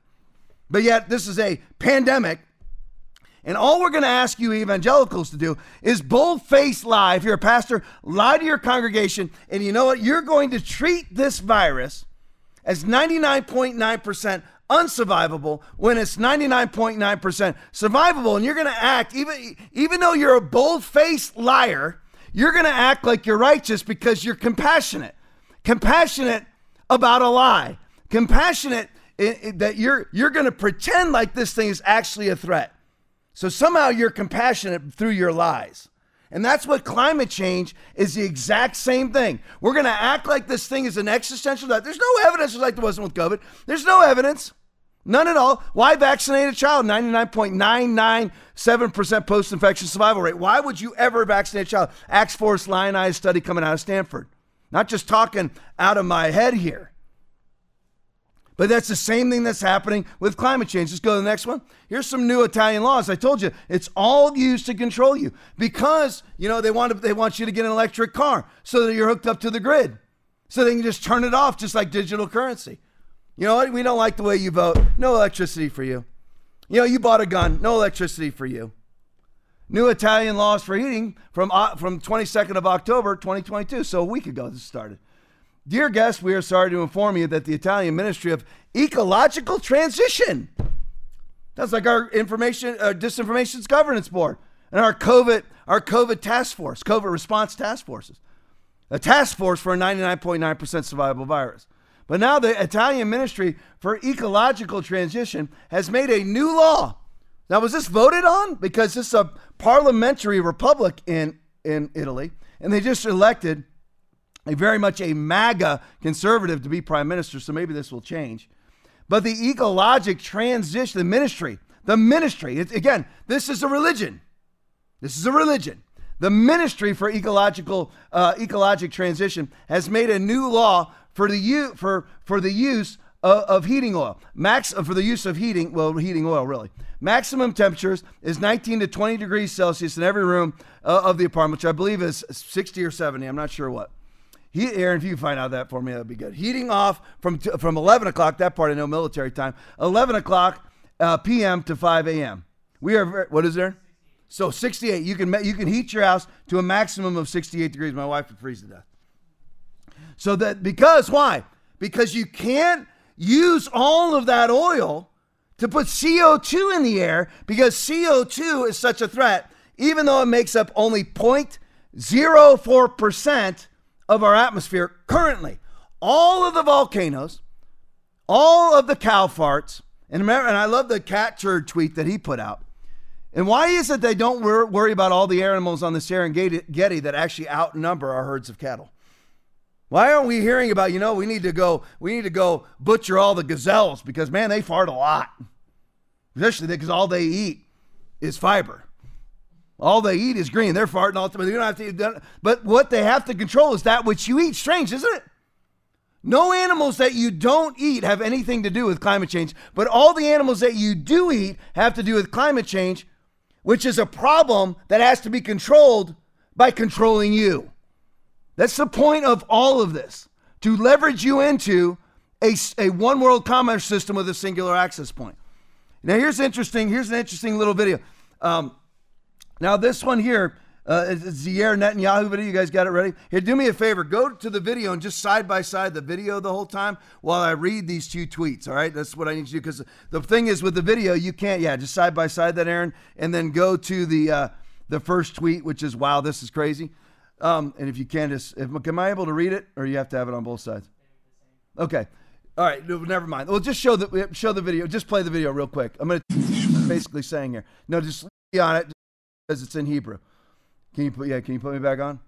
But yet, this is a pandemic and all we're going to ask you evangelicals to do is bold face lie. If you're a pastor, lie to your congregation. And you know what? You're going to treat this virus as 99.9% unsurvivable when it's 99.9% survivable. And you're going to act, even, even though you're a bold faced liar, you're going to act like you're righteous because you're compassionate. Compassionate about a lie. Compassionate that you're, you're going to pretend like this thing is actually a threat. So somehow you're compassionate through your lies. And that's what climate change is the exact same thing. We're going to act like this thing is an existential threat. There's no evidence like there wasn't with COVID. There's no evidence. None at all. Why vaccinate a child? 99.997% post infection survival rate. Why would you ever vaccinate a child? Axe Force Lionized study coming out of Stanford. Not just talking out of my head here. But that's the same thing that's happening with climate change. Let's go to the next one. Here's some new Italian laws. I told you it's all used to control you because you know they want to, they want you to get an electric car so that you're hooked up to the grid, so they can just turn it off just like digital currency. You know what? We don't like the way you vote. No electricity for you. You know, you bought a gun. No electricity for you. New Italian laws for heating from uh, from 22nd of October 2022. So a week ago this started. Dear guest, we are sorry to inform you that the Italian Ministry of Ecological Transition, that's like our information, uh, disinformation's governance board, and our COVID, our COVID task force, COVID response task forces, a task force for a 99.9% survivable virus. But now the Italian Ministry for Ecological Transition has made a new law. Now, was this voted on? Because this is a parliamentary republic in, in Italy, and they just elected a very much a MAGA conservative to be prime minister, so maybe this will change. But the ecologic transition, the ministry, the ministry, it, again, this is a religion. This is a religion. The Ministry for Ecological uh, Ecologic Transition has made a new law for the u- for for the use of, of heating oil. Max uh, for the use of heating, well, heating oil really. Maximum temperatures is 19 to 20 degrees Celsius in every room uh, of the apartment, which I believe is 60 or 70. I'm not sure what. He, Aaron, if you find out that for me, that'd be good. Heating off from from 11 o'clock. That part I know military time. 11 o'clock uh, p.m. to 5 a.m. We are what is there? So 68. You can you can heat your house to a maximum of 68 degrees. My wife would freeze to death. So that because why? Because you can't use all of that oil to put CO2 in the air because CO2 is such a threat, even though it makes up only 0.04 percent of our atmosphere currently. All of the volcanoes, all of the cow farts, and remember, and I love the Catturd tweet that he put out. And why is it they don't wor- worry about all the animals on the Serengeti that actually outnumber our herds of cattle? Why aren't we hearing about, you know, we need to go, we need to go butcher all the gazelles because man, they fart a lot. Especially because all they eat is fiber. All they eat is green. They're farting all the time. They don't have to eat. But what they have to control is that which you eat. Strange, isn't it? No animals that you don't eat have anything to do with climate change, but all the animals that you do eat have to do with climate change, which is a problem that has to be controlled by controlling you. That's the point of all of this to leverage you into a, a one world commerce system with a singular access point. Now, here's interesting. Here's an interesting little video. Um, now, this one here uh, it's the Netanyahu video. You guys got it ready? Here, do me a favor. Go to the video and just side by side the video the whole time while I read these two tweets. All right, that's what I need to do because the thing is with the video, you can't. Yeah, just side by side that, Aaron, and then go to the uh, the first tweet, which is wow, this is crazy. Um, and if you can, just if, am I able to read it, or you have to have it on both sides? Okay. All right, never mind. Well, just show the show the video. Just play the video real quick. I'm gonna basically saying here. No, just on it because it's in Hebrew. Can you put yeah? Can you put me back on?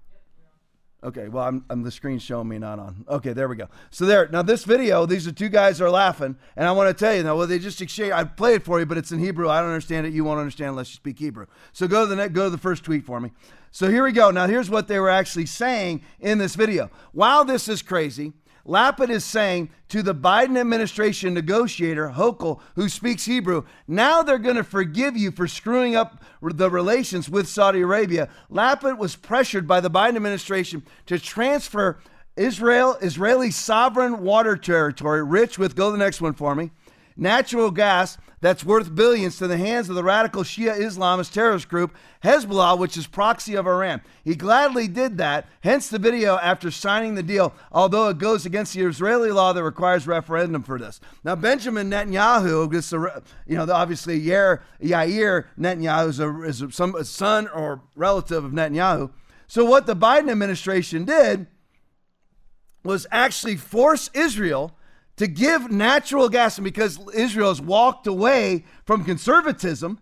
Okay, well, I'm, I'm the screen showing me not on. Okay, there we go. So there. Now this video, these are two guys are laughing, and I want to tell you now. Well, they just exchange. I play it for you, but it's in Hebrew. I don't understand it. You won't understand unless you speak Hebrew. So go to the next, go to the first tweet for me. So here we go. Now here's what they were actually saying in this video. Wow, this is crazy. Lapid is saying to the Biden administration negotiator, Hochul, who speaks Hebrew, now they're going to forgive you for screwing up the relations with Saudi Arabia. Lapid was pressured by the Biden administration to transfer Israel, Israeli sovereign water territory, rich with, go to the next one for me, natural gas that's worth billions to the hands of the radical Shia Islamist terrorist group Hezbollah, which is proxy of Iran. He gladly did that, hence the video after signing the deal, although it goes against the Israeli law that requires referendum for this. Now, Benjamin Netanyahu, this, uh, you know, obviously Yair, Yair Netanyahu is, a, is a, some a son or relative of Netanyahu. So what the Biden administration did was actually force Israel to give natural gas, and because Israel has walked away from conservatism,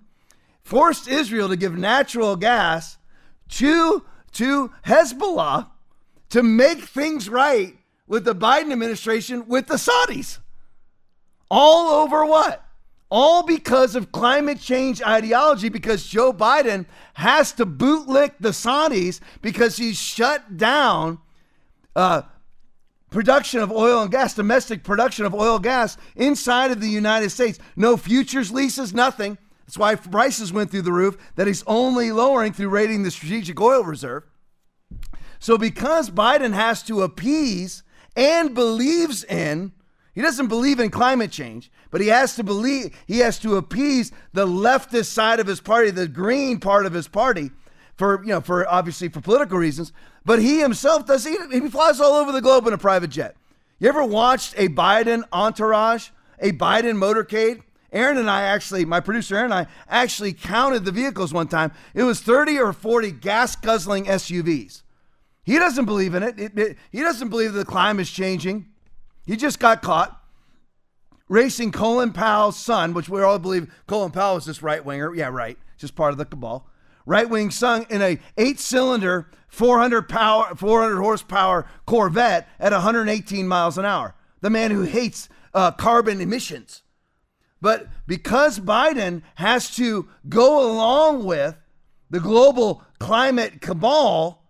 forced Israel to give natural gas to, to Hezbollah to make things right with the Biden administration with the Saudis. All over what? All because of climate change ideology, because Joe Biden has to bootlick the Saudis because he's shut down uh, production of oil and gas, domestic production of oil and gas inside of the United States. No futures leases, nothing. That's why prices went through the roof, that he's only lowering through raiding the strategic oil reserve. So, because Biden has to appease and believes in, he doesn't believe in climate change, but he has to believe, he has to appease the leftist side of his party, the green part of his party, for, you know, for obviously for political reasons. But he himself does, he, he flies all over the globe in a private jet. You ever watched a Biden entourage, a Biden motorcade? Aaron and I actually, my producer Aaron and I actually counted the vehicles one time. It was 30 or 40 gas guzzling SUVs. He doesn't believe in it. It, it. He doesn't believe that the climate is changing. He just got caught racing Colin Powell's son, which we all believe Colin Powell is this right winger. Yeah, right. Just part of the cabal right wing son in a eight cylinder 400 power 400 horsepower Corvette at 118 miles an hour. The man who hates uh, carbon emissions. But because Biden has to go along with the global climate cabal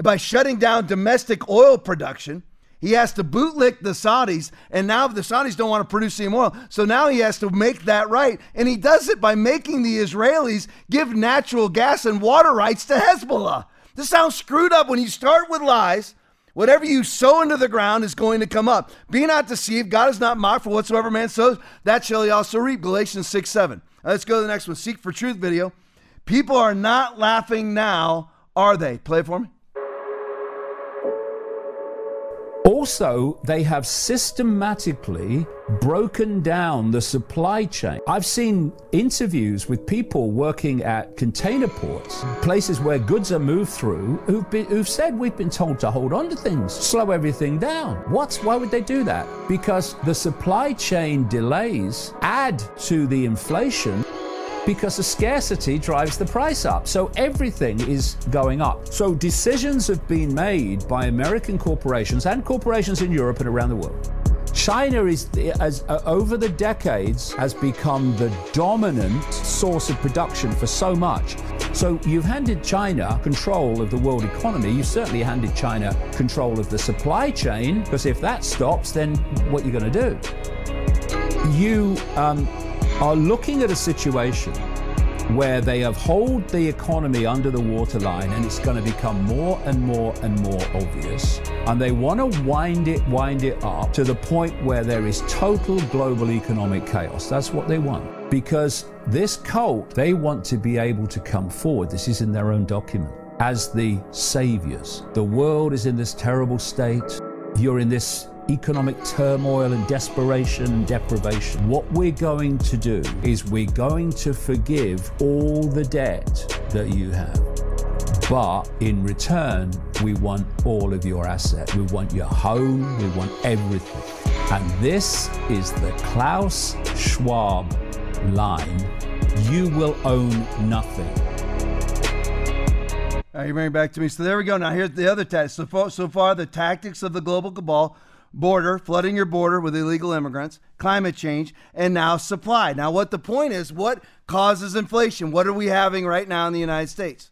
by shutting down domestic oil production, he has to bootlick the Saudis, and now the Saudis don't want to produce any oil. So now he has to make that right. And he does it by making the Israelis give natural gas and water rights to Hezbollah. This sounds screwed up when you start with lies. Whatever you sow into the ground is going to come up. Be not deceived. God is not mocked for whatsoever man sows, that shall he also reap. Galatians 6 7. Now let's go to the next one. Seek for truth video. People are not laughing now, are they? Play it for me. Also, they have systematically broken down the supply chain. I've seen interviews with people working at container ports, places where goods are moved through, who've, been, who've said we've been told to hold on to things, slow everything down. What's why would they do that? Because the supply chain delays add to the inflation because the scarcity drives the price up. So everything is going up. So decisions have been made by American corporations and corporations in Europe and around the world. China is, as uh, over the decades, has become the dominant source of production for so much. So you've handed China control of the world economy. You've certainly handed China control of the supply chain, because if that stops, then what are you going to do? You um, are looking at a situation where they have hold the economy under the waterline and it's going to become more and more and more obvious. And they want to wind it wind it up to the point where there is total global economic chaos. That's what they want. Because this cult they want to be able to come forward. This is in their own document. As the saviors. The world is in this terrible state. You're in this economic turmoil and desperation and deprivation. What we're going to do is we're going to forgive all the debt that you have. But in return, we want all of your assets. We want your home. We want everything. And this is the Klaus Schwab line. You will own nothing. Right, you bring it back to me. So there we go. Now here's the other tactics. So far, so far, the tactics of the global cabal border, flooding your border with illegal immigrants, climate change, and now supply. Now, what the point is, what causes inflation? What are we having right now in the United States?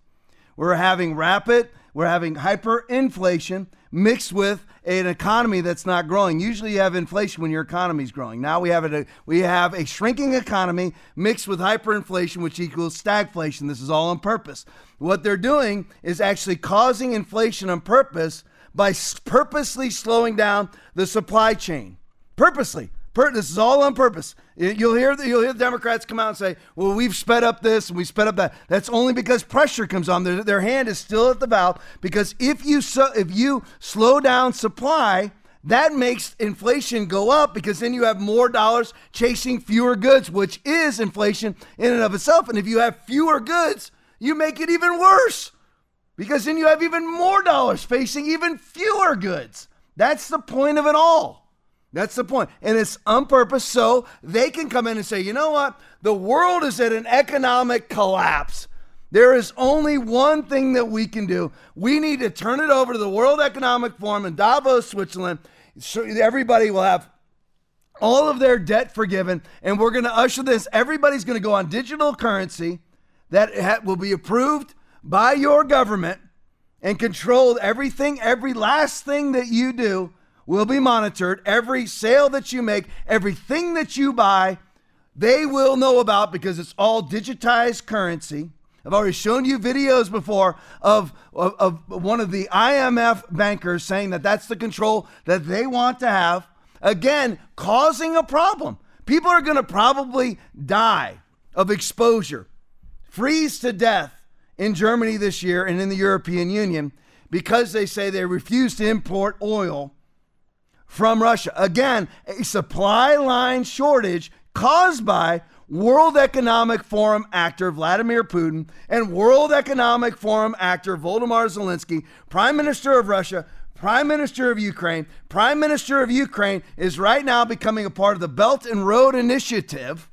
We're having rapid, we're having hyperinflation mixed with an economy that's not growing. Usually you have inflation when your economy is growing. Now we have a we have a shrinking economy mixed with hyperinflation which equals stagflation. This is all on purpose. What they're doing is actually causing inflation on purpose by purposely slowing down the supply chain. Purposely. this is all on purpose. You'll hear the, you'll hear the Democrats come out and say, "Well, we've sped up this and we sped up that." That's only because pressure comes on. Their, their hand is still at the valve because if you so, if you slow down supply, that makes inflation go up because then you have more dollars chasing fewer goods, which is inflation in and of itself. And if you have fewer goods, you make it even worse because then you have even more dollars facing even fewer goods. That's the point of it all. That's the point. And it's on purpose so they can come in and say, you know what? The world is at an economic collapse. There is only one thing that we can do. We need to turn it over to the World Economic Forum in Davos, Switzerland. So everybody will have all of their debt forgiven. And we're going to usher this. Everybody's going to go on digital currency that will be approved by your government and controlled. Everything, every last thing that you do will be monitored. Every sale that you make, everything that you buy, they will know about because it's all digitized currency. I've already shown you videos before of, of, of, one of the IMF bankers saying that that's the control that they want to have. Again, causing a problem. People are going to probably die of exposure, freeze to death in Germany this year and in the European Union because they say they refuse to import oil from Russia. Again, a supply line shortage caused by World Economic Forum actor Vladimir Putin and World Economic Forum actor Volodymyr Zelensky, Prime Minister of Russia, Prime Minister of Ukraine. Prime Minister of Ukraine is right now becoming a part of the Belt and Road Initiative,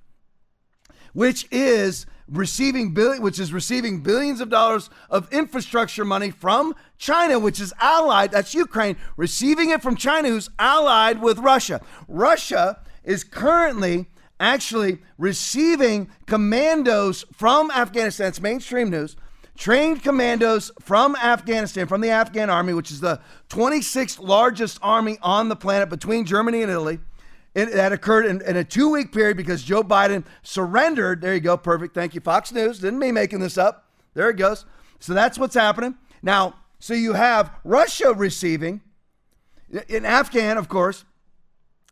which is receiving billion, which is receiving billions of dollars of infrastructure money from China, which is allied. That's Ukraine receiving it from China, who's allied with Russia. Russia is currently actually receiving commandos from Afghanistan. It's mainstream news. Trained commandos from Afghanistan, from the Afghan army, which is the 26th largest army on the planet between Germany and Italy that occurred in, in a two week period because Joe Biden surrendered. There you go. Perfect. Thank you, Fox News. Didn't me making this up. There it goes. So that's what's happening. Now, so you have Russia receiving, in Afghan, of course,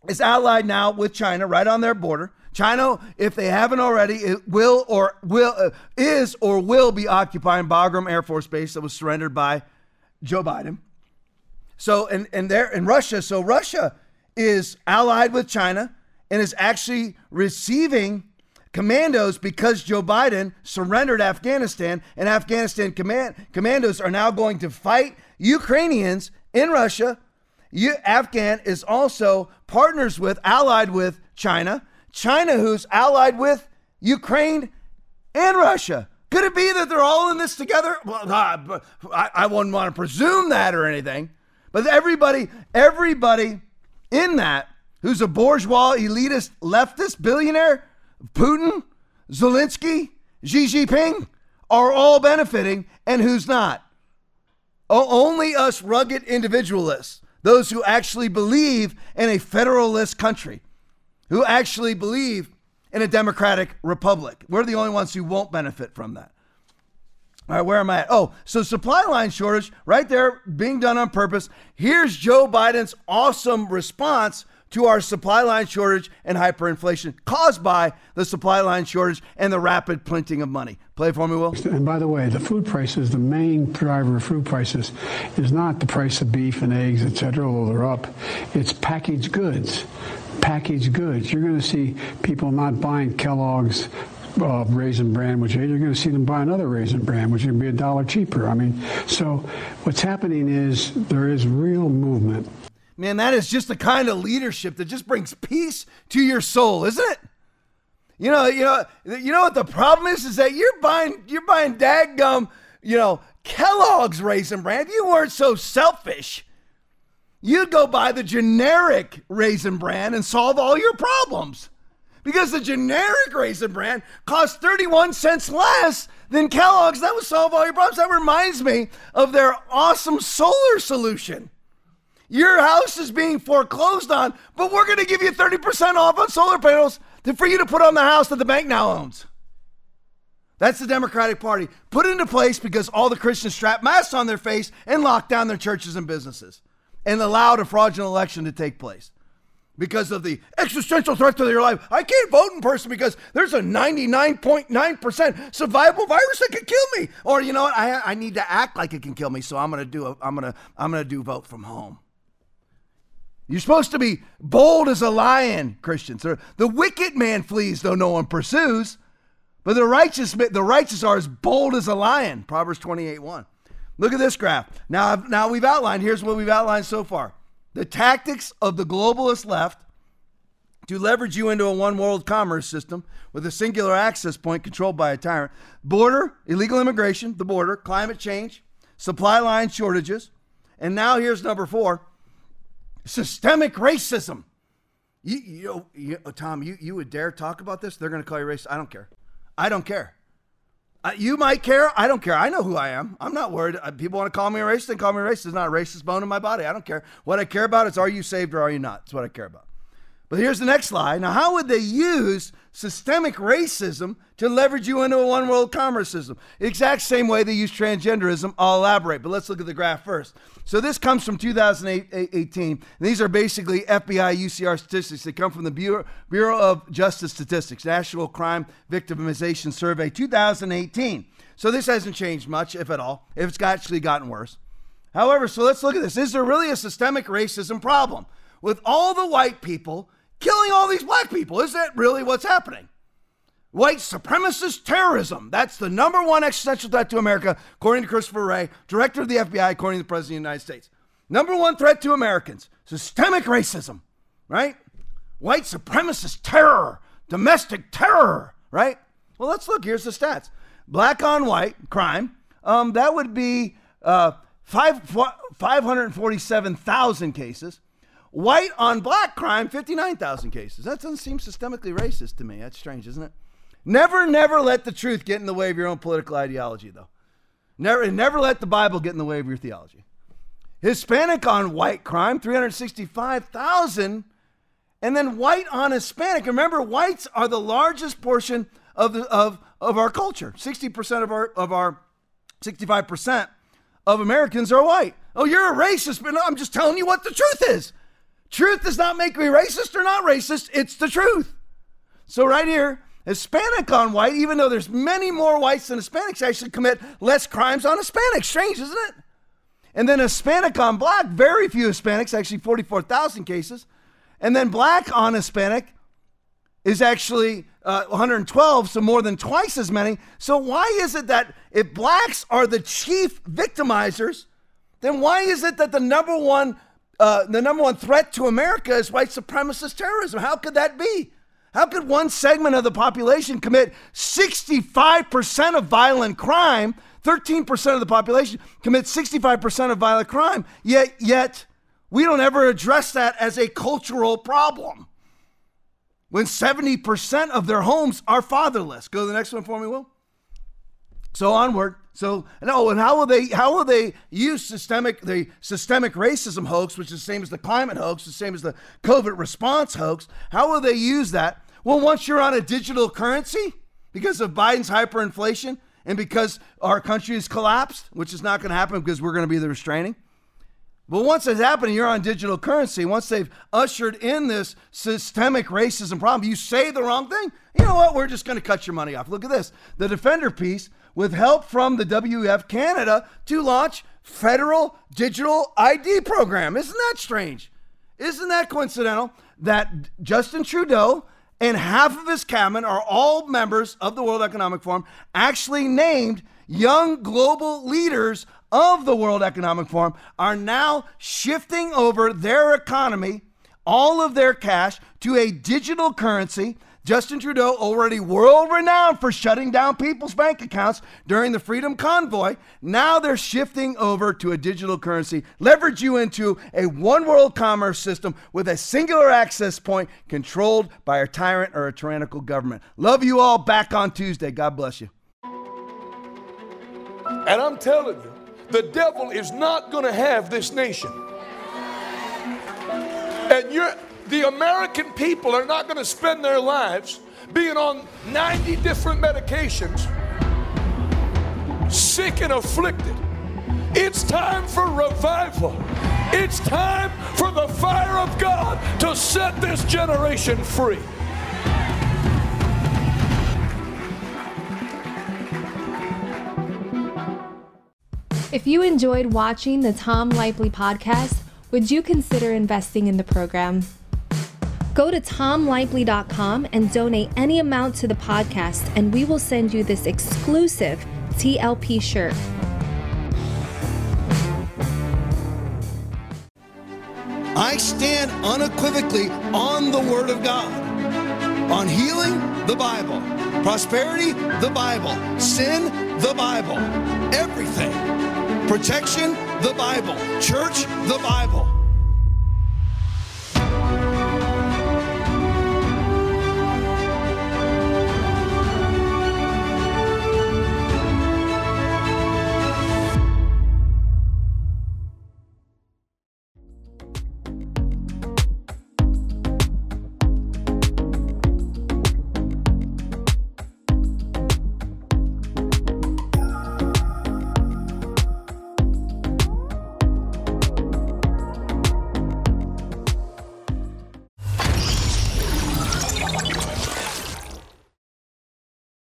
is allied now with China right on their border. China, if they haven't already, it will or will uh, is or will be occupying Bagram Air Force Base that was surrendered by Joe Biden. So and and there in Russia, so Russia is allied with China and is actually receiving commandos because Joe Biden surrendered Afghanistan, and Afghanistan command, commandos are now going to fight Ukrainians in Russia. You, Afghan is also partners with, allied with China. China, who's allied with Ukraine and Russia. Could it be that they're all in this together? Well, I, I wouldn't want to presume that or anything. But everybody, everybody in that who's a bourgeois, elitist, leftist billionaire, Putin, Zelensky, Xi Jinping, are all benefiting, and who's not? O- only us rugged individualists, those who actually believe in a federalist country, who actually believe in a democratic republic. We're the only ones who won't benefit from that. All right, where am I at? Oh, so supply line shortage right there being done on purpose. Here's Joe Biden's awesome response to our supply line shortage and hyperinflation caused by the supply line shortage and the rapid printing of money. Play for me, Will. And by the way, the food prices, the main driver of food prices is not the price of beef and eggs, et cetera, although they're up. It's packaged goods. Packaged goods. You're going to see people not buying Kellogg's uh, raisin bran, which you're going to see them buy another raisin bran, which to be a dollar cheaper. I mean, so what's happening is there is real movement. Man, that is just the kind of leadership that just brings peace to your soul, isn't it? You know, you know, you know what the problem is? Is that you're buying, you're buying daggum, you know, Kellogg's raisin bran. If you weren't so selfish, you'd go buy the generic raisin bran and solve all your problems because the generic raisin bran costs 31 cents less than Kellogg's. That would solve all your problems. That reminds me of their awesome solar solution. Your house is being foreclosed on, but we're going to give you 30% off on solar panels for you to put on the house that the bank now owns. That's the Democratic Party. Put into place because all the Christians strap masks on their face and lock down their churches and businesses and allowed a fraudulent election to take place because of the existential threat to their life. I can't vote in person because there's a 99.9% survivable virus that could kill me. Or you know what? I, I need to act like it can kill me, so I'm gonna do a, I'm gonna I'm gonna do vote from home. You're supposed to be bold as a lion, Christians. The wicked man flees though no one pursues, but the righteous the righteous are as bold as a lion. Proverbs 28 1. Look at this graph. Now, now we've outlined, here's what we've outlined so far. The tactics of the globalist left to leverage you into a one world commerce system with a singular access point controlled by a tyrant. Border, illegal immigration, the border, climate change, supply line shortages. And now here's number four systemic racism. You, you, you Tom, you, you would dare talk about this? They're going to call you racist. I don't care. I don't care. Uh, you might care. I don't care. I know who I am. I'm not worried. Uh, people want to call me a racist, then call me a racist. It's not a racist bone in my body. I don't care. What I care about is are you saved or are you not? That's what I care about. But here's the next slide. Now, how would they use systemic racism to leverage you into a one world commerce system? Exact same way they use transgenderism. I'll elaborate, but let's look at the graph first. So, this comes from 2018. These are basically FBI UCR statistics. They come from the Bureau, Bureau of Justice Statistics, National Crime Victimization Survey 2018. So, this hasn't changed much, if at all, if it's actually gotten worse. However, so let's look at this. Is there really a systemic racism problem? With all the white people killing all these black people. Is that really what's happening? White supremacist terrorism. That's the number one existential threat to America, according to Christopher Wray, director of the FBI, according to the President of the United States. Number one threat to Americans systemic racism, right? White supremacist terror, domestic terror, right? Well, let's look. Here's the stats black on white crime. Um, that would be uh, five, 547,000 cases. White on black crime, 59,000 cases. That doesn't seem systemically racist to me. That's strange, isn't it? Never, never let the truth get in the way of your own political ideology, though. Never, never let the Bible get in the way of your theology. Hispanic on white crime, 365,000. And then white on Hispanic. Remember, whites are the largest portion of, the, of, of our culture. 60% of our, of our 65% of Americans are white. Oh, you're a racist, but no, I'm just telling you what the truth is. Truth does not make me racist or not racist. It's the truth. So right here, Hispanic on white, even though there's many more whites than Hispanics, actually commit less crimes on Hispanics. Strange, isn't it? And then Hispanic on black, very few Hispanics, actually 44,000 cases. And then black on Hispanic is actually uh, 112, so more than twice as many. So why is it that if blacks are the chief victimizers, then why is it that the number one uh, the number one threat to America is white supremacist terrorism. How could that be? How could one segment of the population commit 65% of violent crime? 13% of the population commit 65% of violent crime. Yet yet we don't ever address that as a cultural problem. When 70% of their homes are fatherless. Go to the next one for me, Will. So onward. So no, and how will they how will they use systemic the systemic racism hoax, which is the same as the climate hoax, the same as the COVID response hoax? How will they use that? Well, once you're on a digital currency because of Biden's hyperinflation and because our country has collapsed, which is not going to happen because we're going to be the restraining. But once it's happening, you're on digital currency. Once they've ushered in this systemic racism problem, you say the wrong thing. You know what? We're just going to cut your money off. Look at this. The Defender piece with help from the WF Canada to launch federal digital ID program. Isn't that strange? Isn't that coincidental that Justin Trudeau and half of his cabinet are all members of the World Economic Forum, actually named young global leaders of the World Economic Forum, are now shifting over their economy, all of their cash, to a digital currency Justin Trudeau, already world renowned for shutting down people's bank accounts during the Freedom Convoy, now they're shifting over to a digital currency, leverage you into a one world commerce system with a singular access point controlled by a tyrant or a tyrannical government. Love you all. Back on Tuesday. God bless you. And I'm telling you, the devil is not going to have this nation. And you're the American people are not going to spend their lives being on 90 different medications, sick and afflicted. It's time for revival. It's time for the fire of God to set this generation free. If you enjoyed watching the Tom Lively podcast, would you consider investing in the program? Go to tomlively.com and donate any amount to the podcast, and we will send you this exclusive TLP shirt. I stand unequivocally on the Word of God. On healing, the Bible. Prosperity, the Bible. Sin, the Bible. Everything. Protection, the Bible. Church, the Bible.